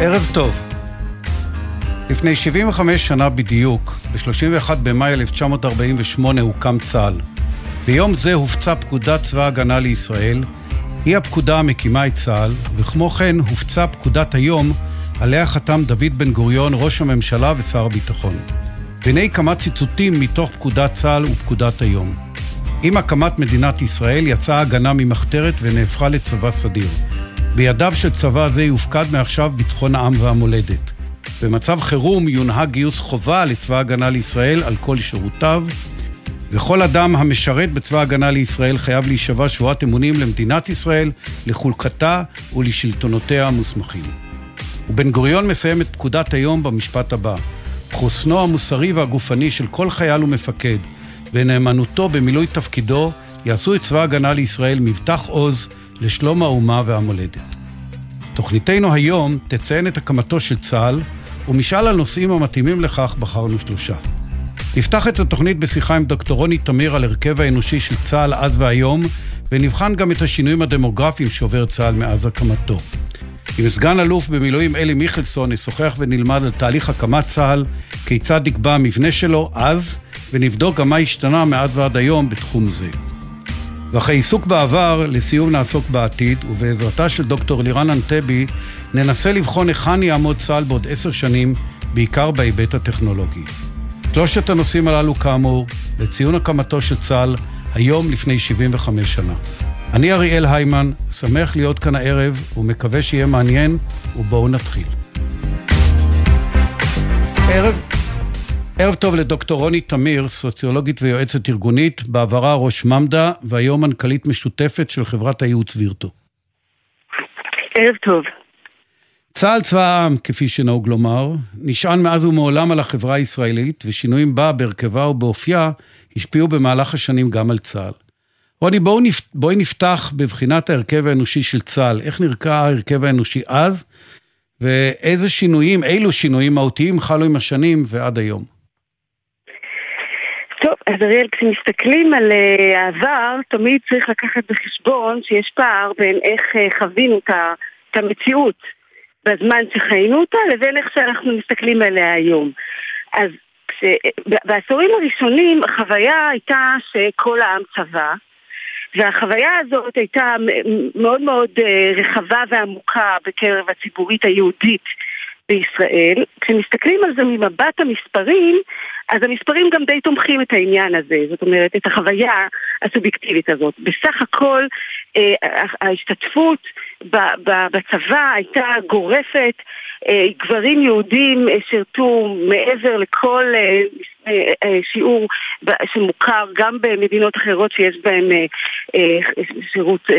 ערב טוב. לפני 75 שנה בדיוק, ב-31 במאי 1948 הוקם צה"ל. ביום זה הופצה פקודת צבא ההגנה לישראל, היא הפקודה המקימה את צה"ל, וכמו כן הופצה פקודת היום, עליה חתם דוד בן גוריון, ראש הממשלה ושר הביטחון. והנה כמה ציטוטים מתוך פקודת צה"ל ופקודת היום. עם הקמת מדינת ישראל יצאה ההגנה ממחתרת ונהפכה לצבא סדיר. בידיו של צבא זה יופקד מעכשיו ביטחון העם והמולדת. במצב חירום יונהג גיוס חובה לצבא ההגנה לישראל על כל שירותיו, וכל אדם המשרת בצבא ההגנה לישראל חייב להישבע שבועת אמונים למדינת ישראל, לחולקתה ולשלטונותיה המוסמכים. ובן גוריון מסיים את פקודת היום במשפט הבא: חוסנו המוסרי והגופני של כל חייל ומפקד ונאמנותו במילוי תפקידו יעשו את צבא ההגנה לישראל מבטח עוז לשלום האומה והמולדת. תוכניתנו היום תציין את הקמתו של צה"ל, ומשאל הנושאים המתאימים לכך בחרנו שלושה. נפתח את התוכנית בשיחה עם דוקטור רוני תמיר על הרכב האנושי של צה"ל אז והיום, ונבחן גם את השינויים הדמוגרפיים שעובר צה"ל מאז הקמתו. עם סגן אלוף במילואים אלי מיכלסון נשוחח ונלמד על תהליך הקמת צה"ל, כיצד נקבע המבנה שלו אז, ונבדוק גם מה השתנה מאז ועד היום בתחום זה. ואחרי עיסוק בעבר, לסיום נעסוק בעתיד, ובעזרתה של דוקטור לירן אנטבי, ננסה לבחון היכן יעמוד צה"ל בעוד עשר שנים, בעיקר בהיבט הטכנולוגי. שלושת הנושאים הללו כאמור, לציון הקמתו של צה"ל, היום לפני 75 שנה. אני אריאל היימן, שמח להיות כאן הערב, ומקווה שיהיה מעניין, ובואו נתחיל. ערב, ערב טוב לדוקטור רוני תמיר, סוציולוגית ויועצת ארגונית, בעברה ראש ממד"א, והיום מנכ"לית משותפת של חברת הייעוץ וירטו. ערב טוב. צה"ל צבא העם, כפי שנהוג לומר, נשען מאז ומעולם על החברה הישראלית, ושינויים בה, בהרכבה ובאופייה, השפיעו במהלך השנים גם על צה"ל. רוני, בואו נפ... בואי נפתח בבחינת ההרכב האנושי של צה"ל. איך נרקע ההרכב האנושי אז, ואיזה שינויים, אילו שינויים מהותיים חלו עם השנים ועד היום? אז אריאל, כשמסתכלים על uh, העבר, תמיד צריך לקחת בחשבון שיש פער בין איך uh, חווינו את המציאות בזמן שחיינו אותה, לבין איך שאנחנו מסתכלים עליה היום. אז כש, בעשורים הראשונים החוויה הייתה שכל העם צבא, והחוויה הזאת הייתה מאוד מאוד אה, רחבה ועמוקה בקרב הציבורית היהודית בישראל. כשמסתכלים על זה ממבט המספרים, אז המספרים גם די תומכים את העניין הזה, זאת אומרת, את החוויה הסובייקטיבית הזאת. בסך הכל אה, ההשתתפות בצבא הייתה גורפת, אה, גברים יהודים שירתו מעבר לכל אה, שיעור שמוכר גם במדינות אחרות שיש בהן שירות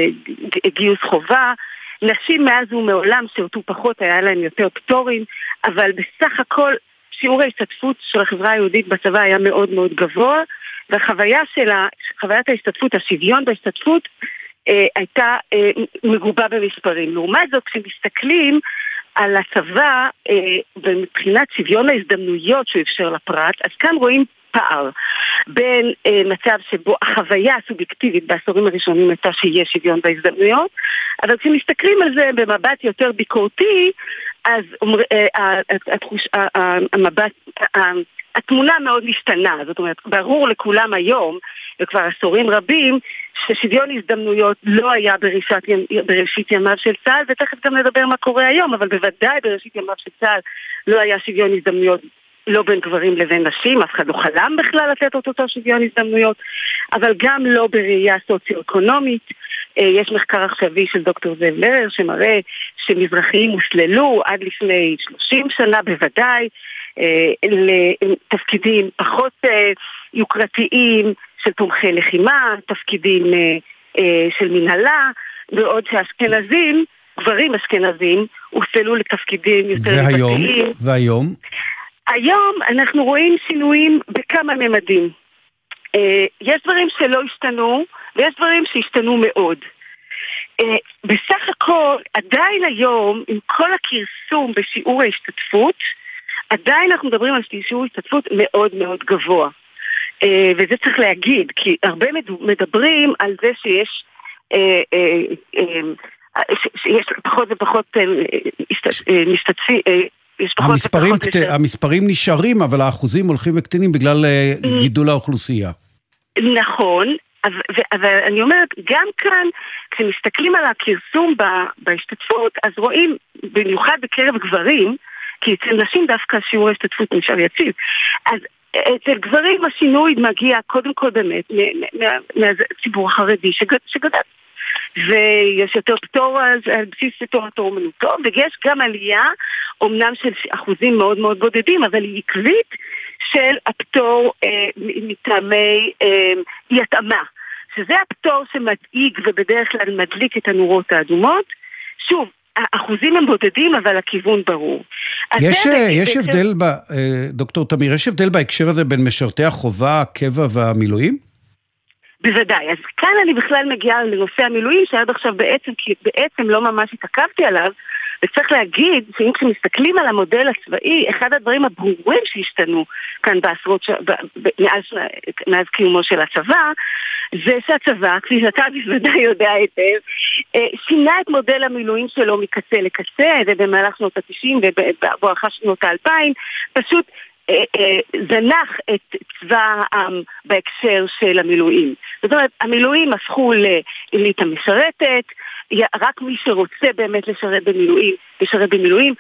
גיוס חובה. נשים מאז ומעולם שירתו פחות, היה להם יותר פטורים, אבל בסך הכל שיעור ההשתתפות של החברה היהודית בצבא היה מאוד מאוד גבוה, והחוויה של חוויית ההשתתפות, השוויון בהשתתפות, אה, הייתה אה, מגובה במספרים. לעומת זאת, כשמסתכלים על הצבא אה, מבחינת שוויון ההזדמנויות שהוא אפשר לפרט, אז כאן רואים פער בין אה, מצב שבו החוויה הסובייקטיבית בעשורים הראשונים הייתה שיש שוויון בהזדמנויות, אבל כשמסתכלים על זה במבט יותר ביקורתי, אז אה, התחוש, המבט, התמונה מאוד משתנה, זאת אומרת, ברור לכולם היום, וכבר עשורים רבים, ששוויון הזדמנויות לא היה בראשית, בראשית ימיו של צה"ל, ותכף גם נדבר מה קורה היום, אבל בוודאי בראשית ימיו של צה"ל לא היה שוויון הזדמנויות לא בין גברים לבין נשים, אף אחד לא חלם בכלל לתת את אותו שוויון הזדמנויות, אבל גם לא בראייה סוציו-אקונומית. אה, יש מחקר עכשווי של דוקטור זאב לרר שמראה שמזרחיים הוסללו עד לפני 30 שנה בוודאי אה, לתפקידים פחות אה, יוקרתיים של תומכי לחימה, תפקידים של מנהלה, בעוד שאשכנזים, גברים אשכנזים, הוסללו לתפקידים יותר והיום, והיום? היום אנחנו רואים שינויים בכמה ממדים. אה, יש דברים שלא השתנו, ויש דברים שהשתנו מאוד. אה, בסך הכל, עדיין היום, עם כל הכרסום בשיעור ההשתתפות, עדיין אנחנו מדברים על שיעור השתתפות מאוד מאוד גבוה. אה, וזה צריך להגיד, כי הרבה מדברים על זה שיש שיש פחות ופחות משתתפים, המספרים, המספרים נשארים, אבל האחוזים הולכים וקטנים בגלל גידול האוכלוסייה. נכון, אבל אני אומרת, גם כאן, כשמסתכלים על הכרסום בהשתתפות, אז רואים, במיוחד בקרב גברים, כי אצל נשים דווקא שיעור ההשתתפות נשאר יציב. אז אצל גברים השינוי מגיע קודם כל באמת מהציבור החרדי שגדל. ויש יותר פטור על, על בסיס יותר תור אומנותו, ויש גם עלייה, אומנם של אחוזים מאוד מאוד בודדים, אבל היא עקבית של הפטור אה, מטעמי אה, אי התאמה. שזה הפטור שמדאיג ובדרך כלל מדליק את הנורות האדומות. שוב, האחוזים הם בודדים, אבל הכיוון ברור. יש, יש הבדל, ב, אה, דוקטור תמיר, יש הבדל בהקשר הזה בין משרתי החובה, הקבע והמילואים? בוודאי. אז כאן אני בכלל מגיעה לנושא המילואים, שעד עכשיו בעצם, בעצם לא ממש התעכבתי עליו, וצריך להגיד שאם כשמסתכלים על המודל הצבאי, אחד הדברים הברורים שהשתנו כאן בעשרות, ש... מאז, מאז קיומו של הצבא, זה שהצבא, כפי שאתה בוודאי יודע היטב, אה, שינה את מודל המילואים שלו מקצה לקצה, ובמהלך שנות ה-90 ובואכה שנות ה-2000, פשוט זנח את צבא העם בהקשר של המילואים. זאת אומרת, המילואים הפכו לאליטה משרתת, רק מי שרוצה באמת לשרת במילואים, לשרת במילואים.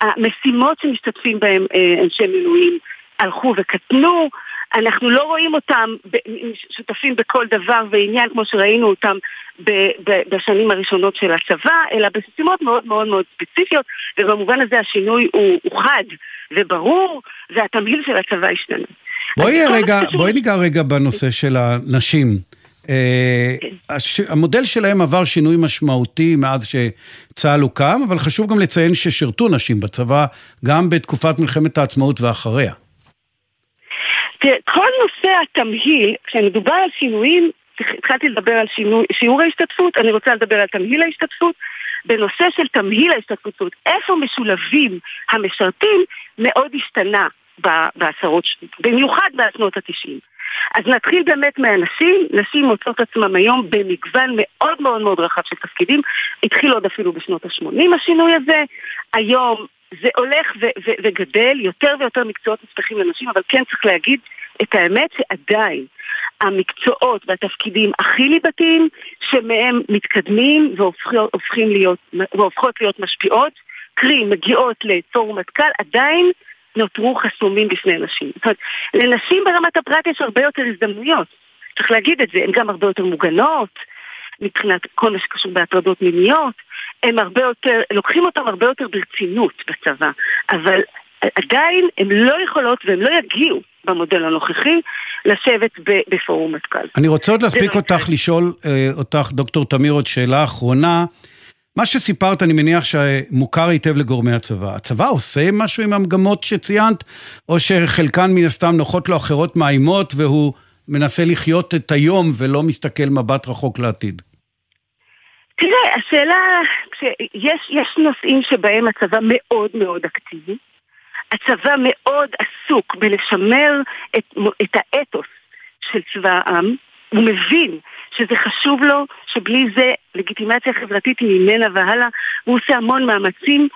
המשימות שמשתתפים בהם אנשי מילואים הלכו וקטנו, אנחנו לא רואים אותם שותפים בכל דבר ועניין כמו שראינו אותם בשנים הראשונות של הצבא, אלא בסיסמות מאוד מאוד מאוד ספציפיות, ובמובן הזה השינוי הוא, הוא חד וברור, והתמהיל של הצבא השתנה. בואי רגע, בואי ניגע רגע בנושא של הנשים. אה, המודל שלהם עבר שינוי משמעותי מאז שצה"ל הוקם, אבל חשוב גם לציין ששירתו נשים בצבא גם בתקופת מלחמת העצמאות ואחריה. תראה, כל נושא התמהיל, כשמדובר על שינויים, התחלתי לדבר על שינו, שיעור ההשתתפות, אני רוצה לדבר על תמהיל ההשתתפות. בנושא של תמהיל ההשתתפות, איפה משולבים המשרתים, מאוד השתנה בעשרות, במיוחד בשנות התשעים. אז נתחיל באמת מהנשים, נשים מוצאות עצמם היום במגוון מאוד מאוד מאוד רחב של תפקידים, התחיל עוד אפילו בשנות ה-80 השינוי הזה, היום זה הולך ו- ו- וגדל, יותר ויותר מקצועות נפתחים לנשים, אבל כן צריך להגיד את האמת שעדיין המקצועות והתפקידים הכי ליבתיים, שמהם מתקדמים והופכים להיות, והופכות להיות משפיעות, קרי מגיעות לפורום מטכ"ל, עדיין נותרו חסומים בפני נשים. זאת אומרת, לנשים ברמת הפרט יש הרבה יותר הזדמנויות, צריך להגיד את זה, הן גם הרבה יותר מוגנות מבחינת כל מה שקשור בהטרדות מיניות, הם הרבה יותר, לוקחים אותם הרבה יותר ברצינות בצבא, אבל עדיין הן לא יכולות והן לא יגיעו במודל הנוכחי לשבת בפורום מטכ"ל. אני רוצה עוד להספיק אותך לשאול אה, אותך, דוקטור תמיר, עוד שאלה אחרונה. מה שסיפרת, אני מניח שמוכר היטב לגורמי הצבא. הצבא עושה משהו עם המגמות שציינת, או שחלקן מן הסתם נוחות לו אחרות מאיימות, והוא מנסה לחיות את היום ולא מסתכל מבט רחוק לעתיד? תראה, השאלה, יש, יש נושאים שבהם הצבא מאוד מאוד אקטיבי. הצבא מאוד עסוק בלשמר את, את האתוס של צבא העם. הוא מבין שזה חשוב לו, שבלי זה לגיטימציה חברתית היא ממנה והלאה, הוא עושה המון מאמצים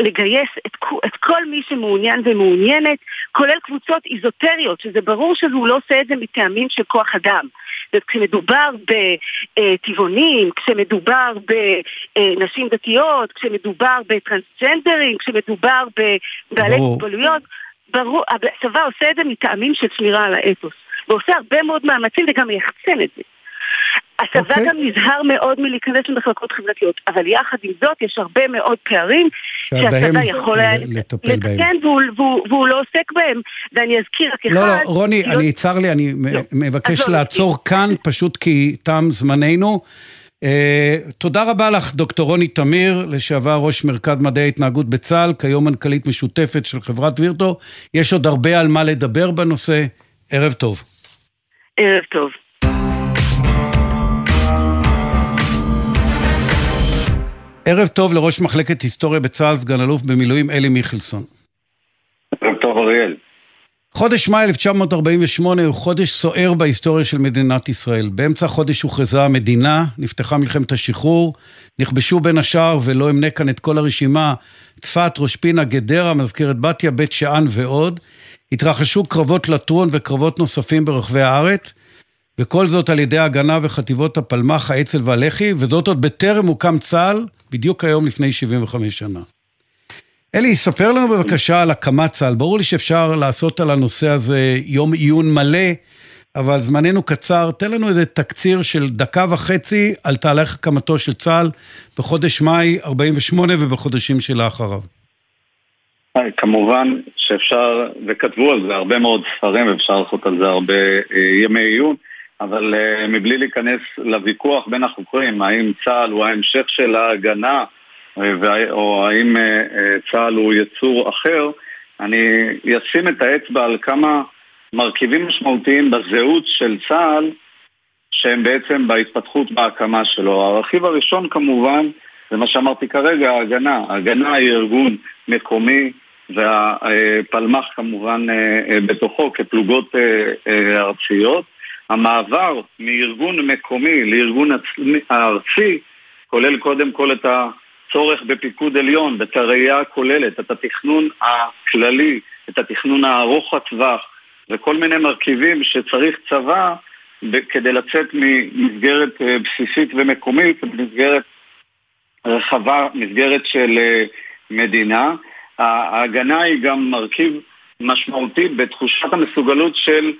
לגייס את, את כל מי שמעוניין ומעוניינת, כולל קבוצות איזוטריות, שזה ברור שהוא לא עושה את זה מטעמים של כוח אדם. וכשמדובר בטבעונים, כשמדובר בנשים דתיות, כשמדובר בטרנסג'נדרים, כשמדובר בבעלי מוגבלויות, ברור, הצבא עושה את זה מטעמים של שמירה על האתוס. ועושה הרבה מאוד מאמצים וגם מייחצן את זה. הצבא okay. גם נזהר מאוד מלהיכנס למחלקות חברתיות, אבל יחד עם זאת יש הרבה מאוד פערים שהצבא יכול לתקן והוא, והוא, והוא לא עוסק בהם, ואני אזכיר רק אחד... לא, לא, רוני, לא... אני, צר לי, אני לא. מבקש לא, לעצור לא. כאן, פשוט כי תם זמננו. Uh, תודה רבה לך, דוקטור רוני תמיר, לשעבר ראש מרכז מדעי ההתנהגות בצה"ל, כיום מנכ"לית משותפת של חברת וירטו. יש עוד הרבה על מה לדבר בנושא. ערב טוב. ערב טוב. ערב טוב לראש מחלקת היסטוריה בצה"ל, סגן אלוף במילואים אלי מיכלסון. ערב טוב אריאל. חודש מאי 1948 הוא חודש סוער בהיסטוריה של מדינת ישראל. באמצע החודש הוכרזה המדינה, נפתחה מלחמת השחרור, נכבשו בין השאר, ולא אמנה כאן את כל הרשימה, צפת, ראש פינה, גדרה, מזכרת בתיה, בית שאן ועוד. התרחשו קרבות לטרון וקרבות נוספים ברחבי הארץ, וכל זאת על ידי ההגנה וחטיבות הפלמ"ח, האצ"ל והלח"י, וזאת עוד בטרם הוקם צה"ל, בדיוק היום לפני 75 שנה. אלי, ספר לנו בבקשה על הקמת צה"ל. ברור לי שאפשר לעשות על הנושא הזה יום עיון מלא, אבל זמננו קצר. תן לנו איזה תקציר של דקה וחצי על תהליך הקמתו של צה"ל בחודש מאי 48' ובחודשים שלאחריו. כמובן שאפשר, וכתבו על זה הרבה מאוד ספרים, אפשר לעשות על זה הרבה אה, ימי עיון, אבל אה, מבלי להיכנס לוויכוח בין החוקרים, האם צה"ל הוא ההמשך של ההגנה, אה, או האם צה"ל הוא יצור אחר, אני אשים את האצבע על כמה מרכיבים משמעותיים בזהות של צה"ל שהם בעצם בהתפתחות בהקמה שלו. הרכיב הראשון כמובן זה מה שאמרתי כרגע, ההגנה. ההגנה היא ארגון מקומי, והפלמ"ח כמובן אה, אה, בתוכו כפלוגות אה, ארציות. המעבר מארגון מקומי לארגון הארצי כולל קודם כל את הצורך בפיקוד עליון, את הראייה הכוללת, את התכנון הכללי, את התכנון הארוך הטווח וכל מיני מרכיבים שצריך צבא כדי לצאת ממסגרת בסיסית ומקומית למסגרת רחבה, מסגרת של מדינה. ההגנה היא גם מרכיב משמעותי בתחושת המסוגלות של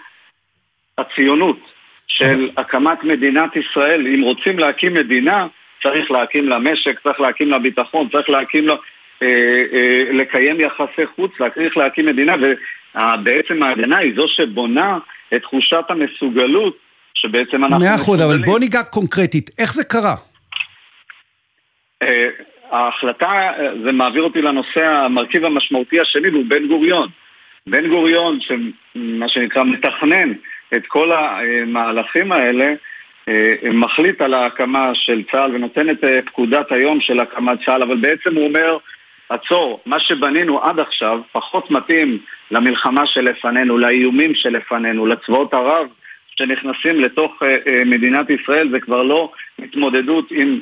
הציונות, של הקמת מדינת ישראל. אם רוצים להקים מדינה, צריך להקים לה משק, צריך להקים לה ביטחון, צריך להקים לה... אה, אה, לקיים יחסי חוץ, צריך להקים מדינה, ובעצם ההגנה היא זו שבונה את תחושת המסוגלות שבעצם אנחנו... מאה אחוז, אבל בוא ניגע קונקרטית, איך זה קרה? אה, ההחלטה, זה מעביר אותי לנושא המרכיב המשמעותי השני, והוא בן גוריון. בן גוריון, שמה שנקרא מתכנן את כל המהלכים האלה, אה, מחליט על ההקמה של צה"ל ונותן את אה, פקודת היום של הקמת צה"ל, אבל בעצם הוא אומר, עצור, מה שבנינו עד עכשיו פחות מתאים למלחמה שלפנינו, לאיומים שלפנינו, לצבאות ערב שנכנסים לתוך אה, מדינת ישראל זה כבר לא התמודדות עם,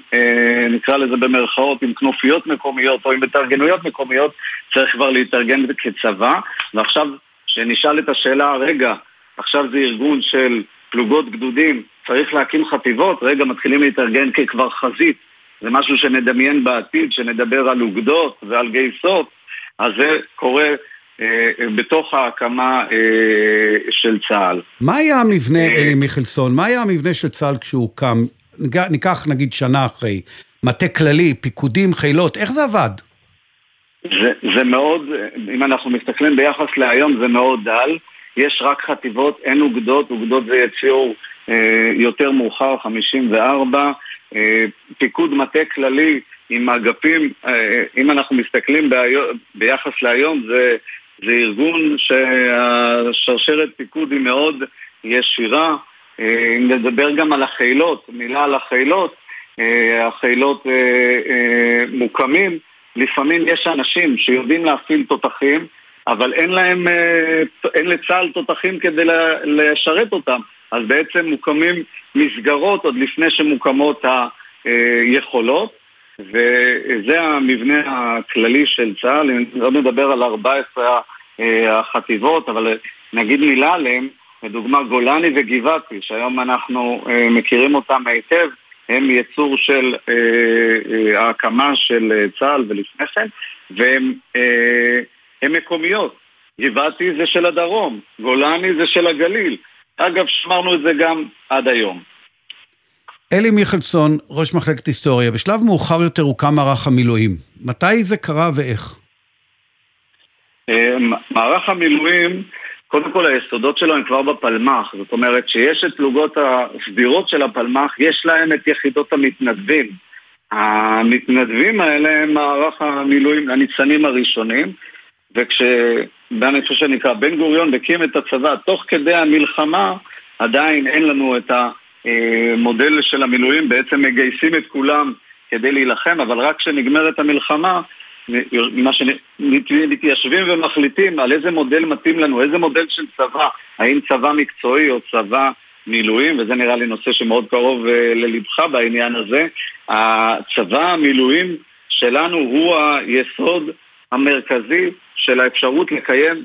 נקרא לזה במרכאות, עם כנופיות מקומיות או עם התארגנויות מקומיות, צריך כבר להתארגן כצבא. ועכשיו, כשנשאל את השאלה, רגע, עכשיו זה ארגון של פלוגות גדודים, צריך להקים חטיבות, רגע, מתחילים להתארגן ככבר חזית. זה משהו שנדמיין בעתיד, שנדבר על אוגדות ועל גייסות, אז זה קורה אה, בתוך ההקמה אה, של צה"ל. מה היה המבנה, אה, אלי מיכלסון, מה היה המבנה של צה"ל כשהוא קם? ניקח נגיד שנה אחרי, מטה כללי, פיקודים, חילות, איך זה עבד? זה, זה מאוד, אם אנחנו מסתכלים ביחס להיום, זה מאוד דל. יש רק חטיבות, אין אוגדות, אוגדות זה יציור אה, יותר מאוחר, 54. אה, פיקוד מטה כללי עם אגפים, אה, אם אנחנו מסתכלים ביו, ביחס להיום, זה זה ארגון שהשרשרת פיקוד היא מאוד ישירה. אה, אם נדבר גם על החילות, מילה על החילות, אה, החילות אה, מוקמים, לפעמים יש אנשים שיודעים להפעיל תותחים, אבל אין להם, אין לצה"ל תותחים כדי לשרת אותם. אז בעצם מוקמים מסגרות עוד לפני שמוקמות היכולות, וזה המבנה הכללי של צה"ל, אם לא נדבר על 14 אה, החטיבות, אבל נגיד מילה עליהם, לדוגמה גולני וגבעתי, שהיום אנחנו אה, מכירים אותם היטב, הם יצור של אה, ההקמה של צה"ל ולפני כן, והם מקומיות. גבעתי זה של הדרום, גולני זה של הגליל. אגב, שמרנו את זה גם עד היום. אלי מיכלסון, ראש מחלקת היסטוריה, בשלב מאוחר יותר הוקם מערך המילואים. מתי זה קרה ואיך? אה, מערך המילואים, קודם כל היסודות שלו הם כבר בפלמ"ח, זאת אומרת שיש את פלוגות הסדירות של הפלמ"ח, יש להם את יחידות המתנדבים. המתנדבים האלה הם מערך המילואים, הניצנים הראשונים, וכשאני חושב שנקרא בן גוריון הקים את הצבא תוך כדי המלחמה, עדיין אין לנו את המודל של המילואים, בעצם מגייסים את כולם כדי להילחם, אבל רק כשנגמרת המלחמה מה שמתיישבים ומחליטים על איזה מודל מתאים לנו, איזה מודל של צבא, האם צבא מקצועי או צבא מילואים, וזה נראה לי נושא שמאוד קרוב אה, ללבך בעניין הזה. הצבא המילואים שלנו הוא היסוד המרכזי של האפשרות לקיים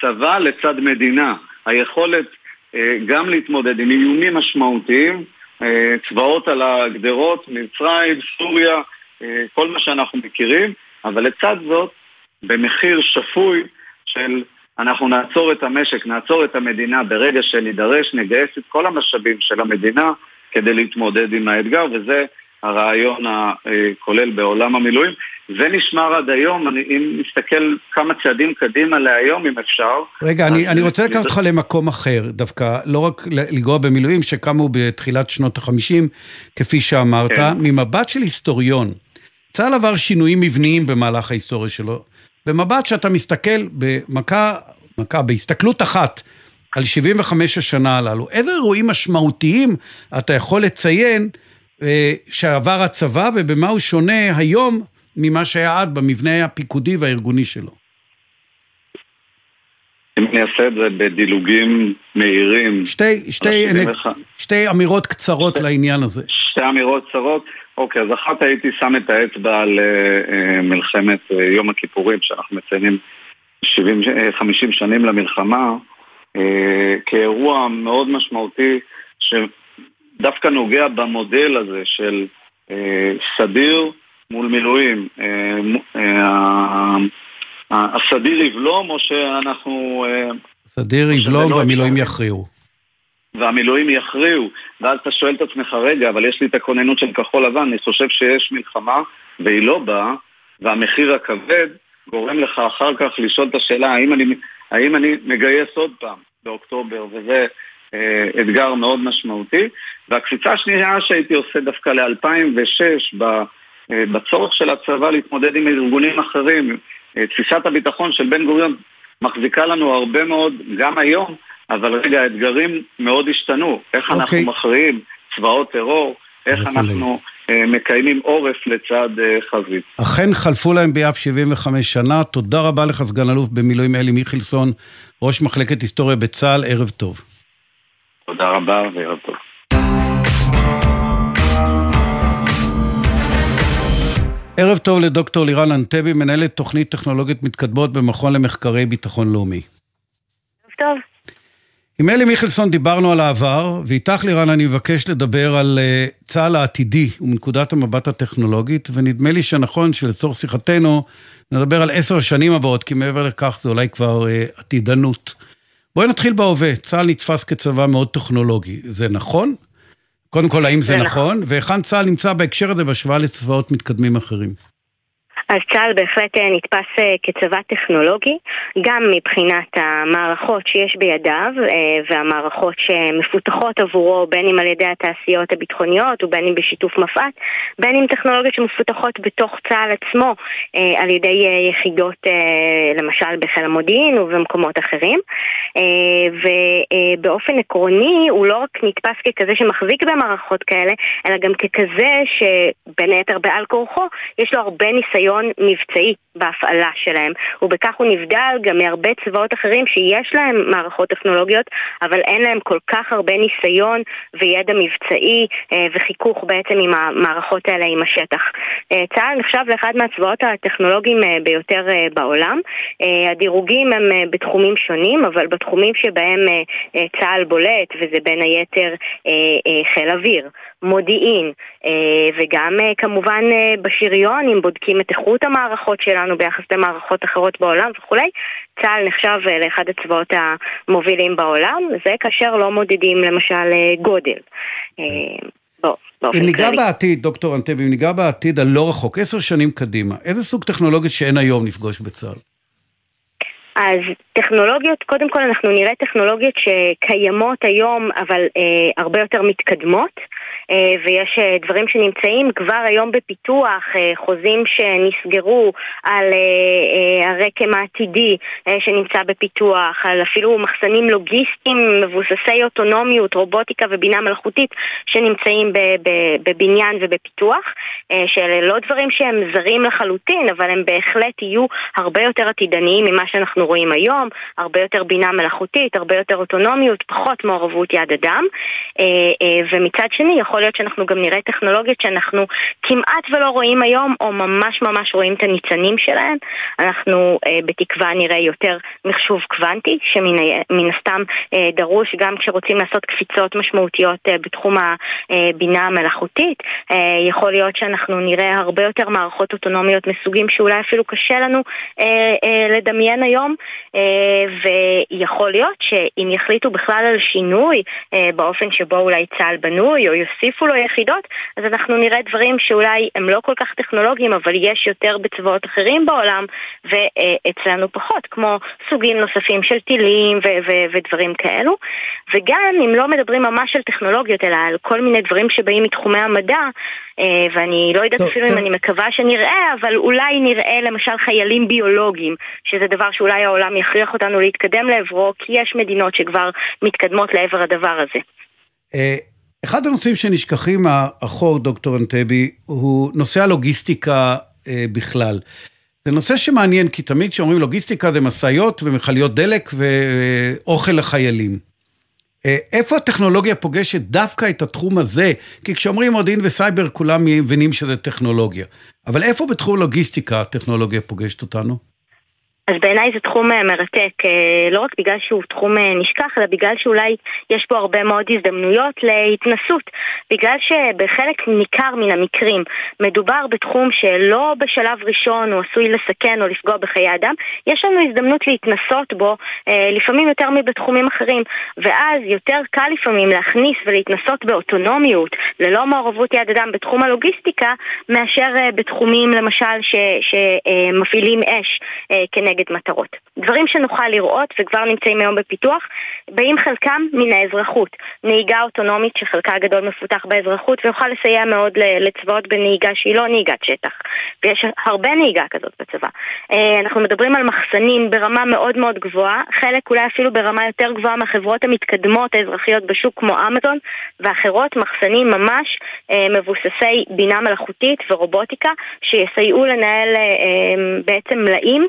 צבא לצד מדינה. היכולת אה, גם להתמודד עם איומים משמעותיים, אה, צבאות על הגדרות, מצרים, סוריה, כל מה שאנחנו מכירים, אבל לצד זאת, במחיר שפוי של אנחנו נעצור את המשק, נעצור את המדינה ברגע שנידרש, נגייס את כל המשאבים של המדינה כדי להתמודד עם האתגר, וזה הרעיון הכולל בעולם המילואים. זה נשמר עד היום, אני, אם נסתכל כמה צעדים קדימה להיום, אם אפשר. רגע, אני, אני רוצה לקחת אותך למקום אחר, דווקא, לא רק לגרוע במילואים שקמו בתחילת שנות החמישים, כפי שאמרת, כן. ממבט של היסטוריון. צה"ל עבר שינויים מבניים במהלך ההיסטוריה שלו. במבט שאתה מסתכל במכה, מכה, בהסתכלות אחת על 75 השנה הללו, איזה אירועים משמעותיים אתה יכול לציין אה, שעבר הצבא ובמה הוא שונה היום ממה שהיה עד במבנה הפיקודי והארגוני שלו? אם אני אעשה את זה בדילוגים מהירים. שתי, שתי, נ... שתי אמירות קצרות שתי, לעניין הזה. שתי אמירות קצרות. אוקיי, אז אחת הייתי שם את האצבע על uh, מלחמת uh, יום הכיפורים, שאנחנו מציינים 70, 50 שנים למלחמה, כאירוע מאוד משמעותי, שדווקא נוגע במודל הזה של סדיר מול מילואים. Uh, uh, הסדיר יבלום או שאנחנו... סדיר יבלום והמילואים יכריעו. והמילואים יכריעו, ואז אתה שואל את עצמך, רגע, אבל יש לי את הכוננות של כחול לבן, אני חושב שיש מלחמה והיא לא באה, והמחיר הכבד גורם לך אחר כך לשאול את השאלה האם אני, האם אני מגייס עוד פעם באוקטובר, וזה אה, אתגר מאוד משמעותי. והקפיצה השנייה שהייתי עושה דווקא ל-2006, אה, בצורך של הצבא להתמודד עם ארגונים אחרים, אה, תפיסת הביטחון של בן גוריון מחזיקה לנו הרבה מאוד, גם היום, אבל רגע, האתגרים מאוד השתנו. איך okay. אנחנו אוקיי. מכריעים צבאות טרור, איך אנחנו uh, מקיימים עורף לצד uh, חזית. אכן חלפו להם ביעף 75 שנה. תודה רבה לך, סגן אלוף במילואים אלי מיכלסון, ראש מחלקת היסטוריה בצה"ל, ערב טוב. תודה רבה וערב טוב. ערב טוב לדוקטור לירן אנטבי, מנהלת תוכנית טכנולוגיות מתקדמות במכון למחקרי ביטחון לאומי. ערב טוב. עם אלי מיכלסון דיברנו על העבר, ואיתך לירן אני מבקש לדבר על uh, צה"ל העתידי ומנקודת המבט הטכנולוגית, ונדמה לי שנכון שלצורך שיחתנו נדבר על עשר השנים הבאות, כי מעבר לכך זה אולי כבר uh, עתידנות. בואי נתחיל בהווה, צה"ל נתפס כצבא מאוד טכנולוגי, זה נכון? קודם כל, האם זה, נכון? נכון? והיכן צה"ל נמצא בהקשר הזה בהשוואה לצבאות מתקדמים אחרים? אז צה"ל בהחלט אה, נתפס אה, כצבא טכנולוגי, גם מבחינת המערכות שיש בידיו אה, והמערכות שמפותחות עבורו, בין אם על ידי התעשיות הביטחוניות ובין אם בשיתוף מפא"ת, בין אם טכנולוגיות שמפותחות בתוך צה"ל עצמו על ידי יחידות, למשל בחיל המודיעין ובמקומות אחרים. ובאופן עקרוני הוא לא רק נתפס ככזה שמחזיק במערכות כאלה, אלא גם ככזה שבין היתר בעל כורחו יש לו הרבה ניסיון ניסיון מבצעי בהפעלה שלהם, ובכך הוא נבדל גם מהרבה צבאות אחרים שיש להם מערכות טכנולוגיות, אבל אין להם כל כך הרבה ניסיון וידע מבצעי אה, וחיכוך בעצם עם המערכות האלה עם השטח. אה, צה"ל נחשב לאחד מהצבאות הטכנולוגיים אה, ביותר בעולם. הדירוגים הם בתחומים שונים, אבל בתחומים שבהם צה"ל בולט, וזה בין היתר חיל אוויר, מודיעין, וגם כמובן בשריון, אם בודקים את איכות המערכות שלנו ביחס למערכות אחרות בעולם וכולי, צה"ל נחשב אה, לאחד הצבאות המובילים בעולם, זה כאשר לא מודדים למשל אה, גודל. אה, אם ניגע בעתיד, דוקטור אנטבי, אם ניגע בעתיד הלא רחוק, עשר שנים קדימה, איזה סוג טכנולוגיות שאין היום נפגוש בצה"ל? אז טכנולוגיות, קודם כל אנחנו נראה טכנולוגיות שקיימות היום אבל אה, הרבה יותר מתקדמות ויש דברים שנמצאים כבר היום בפיתוח, חוזים שנסגרו על הרקם העתידי שנמצא בפיתוח, על אפילו מחסנים לוגיסטיים מבוססי אוטונומיות, רובוטיקה ובינה מלאכותית שנמצאים בבניין ובפיתוח, שאלה לא דברים שהם זרים לחלוטין, אבל הם בהחלט יהיו הרבה יותר עתידניים ממה שאנחנו רואים היום, הרבה יותר בינה מלאכותית, הרבה יותר אוטונומיות, פחות מעורבות יד אדם. אה, אה, ומצד שני, יכול להיות שאנחנו גם נראה טכנולוגיות שאנחנו כמעט ולא רואים היום, או ממש ממש רואים את הניצנים שלהן. אנחנו אה, בתקווה נראה יותר מחשוב קוונטי, שמן הסתם דרוש גם כשרוצים לעשות קפיצות משמעותיות בתחום הבינה המלאכותית. יכול להיות שאנחנו נראה הרבה יותר מערכות אוטונומיות מסוגים שאולי אפילו קשה לנו לדמיין היום, ויכול להיות שאם יחליטו בכלל על שינוי באופן שבו אולי צה"ל בנוי או יוסיפו לו יחידות, אז אנחנו נראה דברים שאולי הם לא כל כך טכנולוגיים, אבל יש יותר בצבאות אחרים בעולם ואצלנו פחות, כמו סוגים נוספים של טילים ו- ו- ודברים כאלו. וגם אם לא מדברים ממש על טכנולוגיות, אלא על כל מיני דברים שבאים מתחומי המדע, אה, ואני לא יודעת אפילו אם אני מקווה שנראה, אבל אולי נראה למשל חיילים ביולוגיים, שזה דבר שאולי העולם יכריח אותנו להתקדם לעברו, כי יש מדינות שכבר מתקדמות לעבר הדבר הזה. אה, אחד הנושאים שנשכחים מאחור, דוקטור אנטבי, הוא נושא הלוגיסטיקה אה, בכלל. זה נושא שמעניין, כי תמיד כשאומרים לוגיסטיקה זה משאיות ומכליות דלק ואוכל לחיילים. אה, איפה הטכנולוגיה פוגשת דווקא את התחום הזה? כי כשאומרים מודיעין וסייבר כולם מבינים שזה טכנולוגיה. אבל איפה בתחום לוגיסטיקה הטכנולוגיה פוגשת אותנו? אז בעיניי זה תחום אה, מרתק, אה, לא רק בגלל שהוא תחום אה, נשכח, אלא בגלל שאולי יש פה הרבה מאוד הזדמנויות להתנסות. בגלל שבחלק ניכר מן המקרים מדובר בתחום שלא בשלב ראשון הוא עשוי לסכן או לפגוע בחיי אדם, יש לנו הזדמנות להתנסות בו, לפעמים יותר מבתחומים אחרים. ואז יותר קל לפעמים להכניס ולהתנסות באוטונומיות, ללא מעורבות יד אדם בתחום הלוגיסטיקה, מאשר בתחומים למשל שמפעילים אש כנגד נגד מטרות. דברים שנוכל לראות וכבר נמצאים היום בפיתוח, באים חלקם מן האזרחות. נהיגה אוטונומית שחלקה הגדול מפותח באזרחות ויוכל לסייע מאוד לצבאות בנהיגה שהיא לא נהיגת שטח. ויש הרבה נהיגה כזאת בצבא. אה, אנחנו מדברים על מחסנים ברמה מאוד מאוד גבוהה, חלק אולי אפילו ברמה יותר גבוהה מהחברות המתקדמות האזרחיות בשוק כמו אמזון, ואחרות מחסנים ממש אה, מבוססי בינה מלאכותית ורובוטיקה, שיסייעו לנהל אה, בעצם מלאים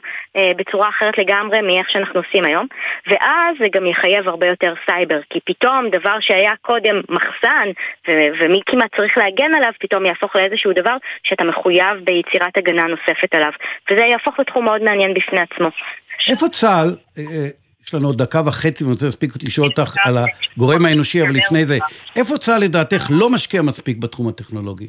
בצורה אחרת לגמרי מאיך שאנחנו עושים היום, ואז זה גם יחייב הרבה יותר סייבר, כי פתאום דבר שהיה קודם מחסן, ו- ומי כמעט צריך להגן עליו, פתאום יהפוך לאיזשהו דבר שאתה מחויב ביצירת הגנה נוספת עליו, וזה יהפוך לתחום מאוד מעניין בפני עצמו. איפה צה"ל, אה, אה, יש לנו עוד דקה וחצי ואני רוצה להספיק לשאול אותך על הגורם האנושי, אבל לפני זה, איפה צה"ל לדעתך לא משקיע מספיק בתחום הטכנולוגי?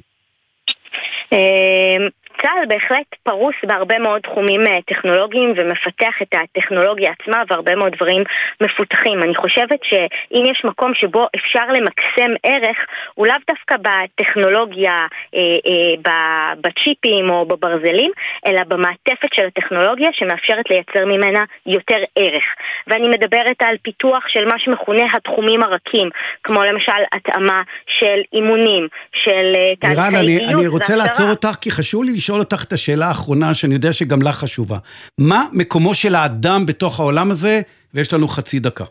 אה, צה"ל בהחלט פרוס בהרבה מאוד תחומים אה, טכנולוגיים ומפתח את הטכנולוגיה עצמה והרבה מאוד דברים מפותחים. אני חושבת שאם יש מקום שבו אפשר למקסם ערך, הוא לאו דווקא בטכנולוגיה, אה, אה, בצ'יפים או בברזלים, אלא במעטפת של הטכנולוגיה שמאפשרת לייצר ממנה יותר ערך. ואני מדברת על פיתוח של מה שמכונה התחומים הרכים, כמו למשל התאמה של אימונים, של תהליכי איום. לירן, אני רוצה לעצור אותך כי חשוב לי לשאול אותך את השאלה האחרונה, שאני יודע שגם לך חשובה. מה מקומו של האדם בתוך העולם הזה? ויש לנו חצי דקה.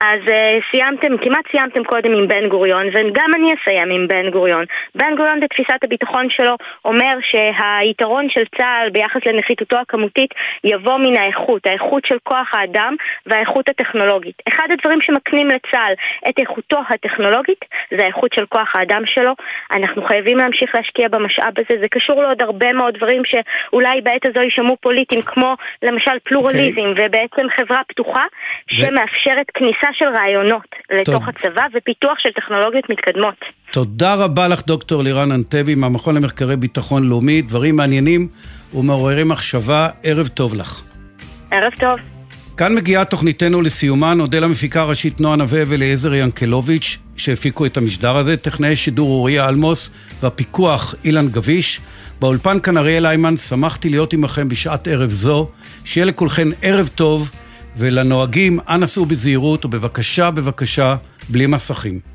אז uh, סיימתם, כמעט סיימתם קודם עם בן גוריון, וגם אני אסיים עם בן גוריון. בן גוריון בתפיסת הביטחון שלו אומר שהיתרון של צה"ל ביחס לנחיתותו הכמותית יבוא מן האיכות, האיכות של כוח האדם והאיכות הטכנולוגית. אחד הדברים שמקנים לצה"ל את איכותו הטכנולוגית זה האיכות של כוח האדם שלו. אנחנו חייבים להמשיך להשקיע במשאב הזה, זה קשור לעוד הרבה מאוד דברים שאולי בעת הזו יישמעו פוליטיים, כמו למשל פלורליזם, okay. אוקיי. ובעצם חברה פתוחה שמאפשרת כניסה של רעיונות לתוך טוב. הצבא ופיתוח של טכנולוגיות מתקדמות. תודה רבה לך, דוקטור לירן אנטבי מהמכון למחקרי ביטחון לאומי. דברים מעניינים ומעוררי מחשבה. ערב טוב לך. ערב טוב. כאן מגיעה תוכניתנו לסיומה, נודה למפיקה הראשית נועה נווה ואליעזר ינקלוביץ', שהפיקו את המשדר הזה, טכנאי שידור אוריה אלמוס והפיקוח אילן גביש. באולפן כאן אריאל איימן, שמחתי להיות עמכם בשעת ערב זו. שיהיה לכולכם ערב טוב. ולנוהגים, אנא סעו בזהירות, ובבקשה, בבקשה, בלי מסכים.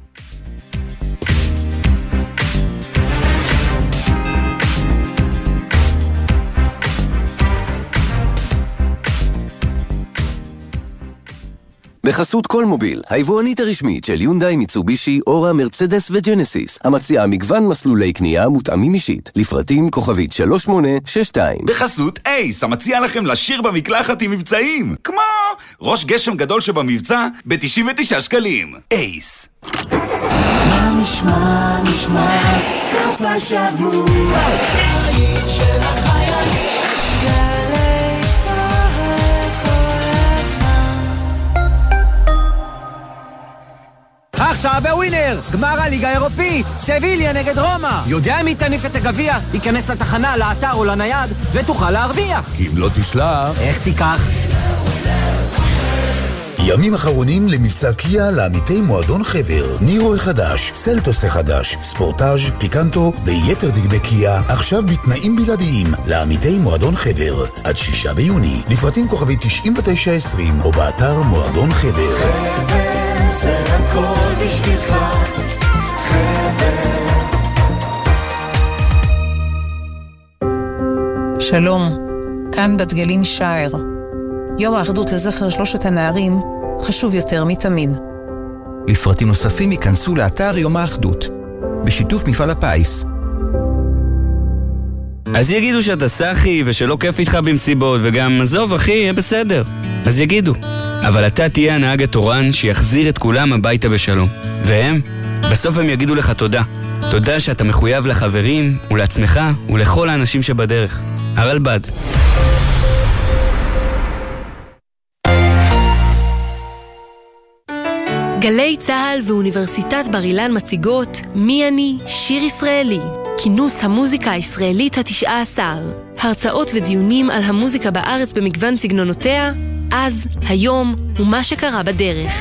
בחסות כל מוביל, היבואנית הרשמית של יונדאי, מיצובישי, אורה, מרצדס וג'נסיס, המציעה מגוון מסלולי קנייה מותאמים אישית, לפרטים כוכבית 3862. בחסות אייס, המציע לכם לשיר במקלחת עם מבצעים, כמו ראש גשם גדול שבמבצע ב-99 שקלים. אייס. מה נשמע, נשמע, סוף השבוע, של החיילים. עכשיו בווינר, גמר הליגה האירופית, סביליה נגד רומא. יודע מי תניף את הגביע? ייכנס לתחנה, לאתר או לנייד, ותוכל להרוויח. כי אם לא תשלח... איך תיקח? ימים אחרונים למבצע קיה לעמיתי מועדון חבר. נירו החדש, סלטוס החדש, ספורטאז', פיקנטו ויתר דגמי קיה, עכשיו בתנאים בלעדיים לעמיתי מועדון חבר. עד שישה ביוני, לפרטים כוכבי 9920 או באתר מועדון חבר. חבר זה הכל בשבילך, חבר. שלום, כאן בת גלים שער. יום האחדות לזכר שלושת הנערים חשוב יותר מתמיד. לפרטים נוספים ייכנסו לאתר יום האחדות, בשיתוף מפעל הפיס. אז יגידו שאתה סאחי ושלא כיף איתך במסיבות, וגם, עזוב אחי, יהיה בסדר. אז יגידו. אבל אתה תהיה הנהג התורן שיחזיר את כולם הביתה בשלום. והם? בסוף הם יגידו לך תודה. תודה שאתה מחויב לחברים ולעצמך ולכל האנשים שבדרך. הרלב"ד. גלי צה"ל ואוניברסיטת בר אילן מציגות מי אני שיר ישראלי, כינוס המוזיקה הישראלית התשעה עשר, הרצאות ודיונים על המוזיקה בארץ במגוון סגנונותיה, אז, היום ומה שקרה בדרך.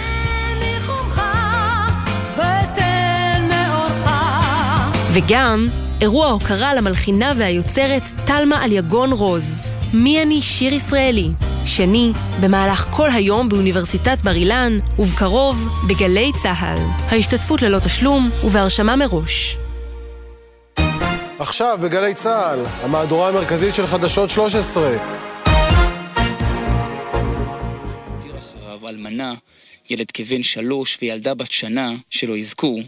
וגם אירוע הוקרה למלחינה והיוצרת תלמה אליגון רוז. מי אני שיר ישראלי? שני, במהלך כל היום באוניברסיטת בר אילן, ובקרוב בגלי צה"ל. ההשתתפות ללא תשלום ובהרשמה מראש. עכשיו בגלי צה"ל, המהדורה המרכזית של חדשות 13. אחריו אלמנה, ילד כבן שלוש וילדה בת שנה שלא יזכו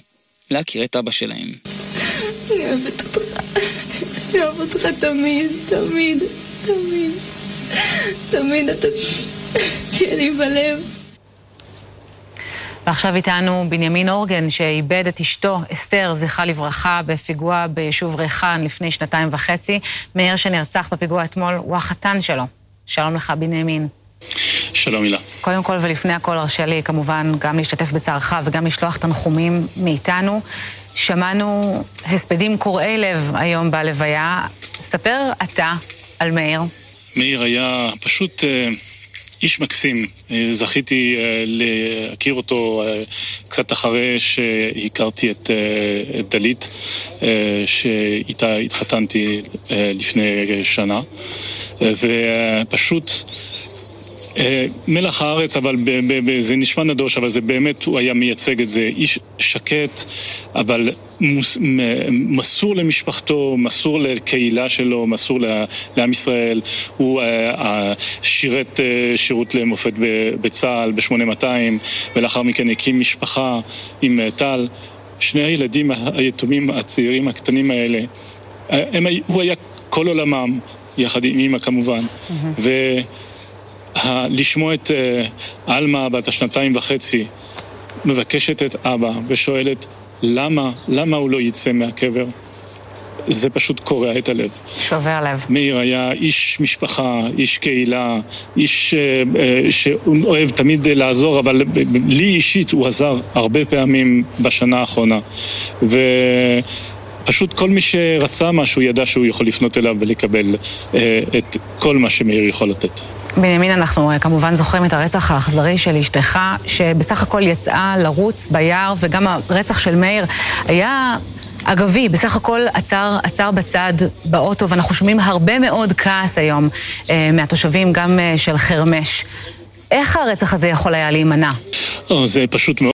להכיר את אבא שלהם. אני אוהבת אותך, אני אוהבת אותך תמיד, תמיד, תמיד. תמיד אתה תהיה לי בלב. ועכשיו איתנו בנימין אורגן, שאיבד את אשתו, אסתר, זכרה לברכה, בפיגוע ביישוב ריחן לפני שנתיים וחצי. מאיר שנרצח בפיגוע אתמול הוא החתן שלו. שלום לך, בנימין. שלום הילה. קודם כל ולפני הכל הרשה לי כמובן גם להשתתף בצערך וגם לשלוח תנחומים מאיתנו. שמענו הספדים קורעי לב היום בלוויה. ספר אתה על מאיר. מאיר היה פשוט אה, איש מקסים. אה, זכיתי אה, להכיר אותו קצת אחרי שהכרתי את, דלית, שאיתה התחתנתי לפני שנה. ופשוט אה, מלח הארץ, אבל ב- ב- ב- זה נשמע נדוש, אבל זה באמת, הוא היה מייצג את זה. איש שקט, אבל מוס, מסור למשפחתו, מסור לקהילה שלו, מסור לעם ישראל. הוא uh, שירת uh, שירות למופת בצה"ל ב-8200, ולאחר מכן הקים משפחה עם טל. שני הילדים היתומים הצעירים הקטנים האלה, הם, הוא היה כל עולמם, יחד עם אמא כמובן. Mm-hmm. לשמוע את עלמה בת השנתיים וחצי מבקשת את אבא ושואלת למה, למה הוא לא יצא מהקבר? זה פשוט קורע את הלב. שובר לב. מאיר היה איש משפחה, איש קהילה, איש uh, שאוהב תמיד לעזור, אבל לי אישית הוא עזר הרבה פעמים בשנה האחרונה. ו... פשוט כל מי שרצה משהו ידע שהוא יכול לפנות אליו ולקבל אה, את כל מה שמאיר יכול לתת. בנימין, אנחנו כמובן זוכרים את הרצח האכזרי של אשתך, שבסך הכל יצאה לרוץ ביער, וגם הרצח של מאיר היה... אגבי, בסך הכל עצר, עצר בצד באוטו, ואנחנו שומעים הרבה מאוד כעס היום אה, מהתושבים, גם אה, של חרמש. איך הרצח הזה יכול היה להימנע? או, זה פשוט מאוד.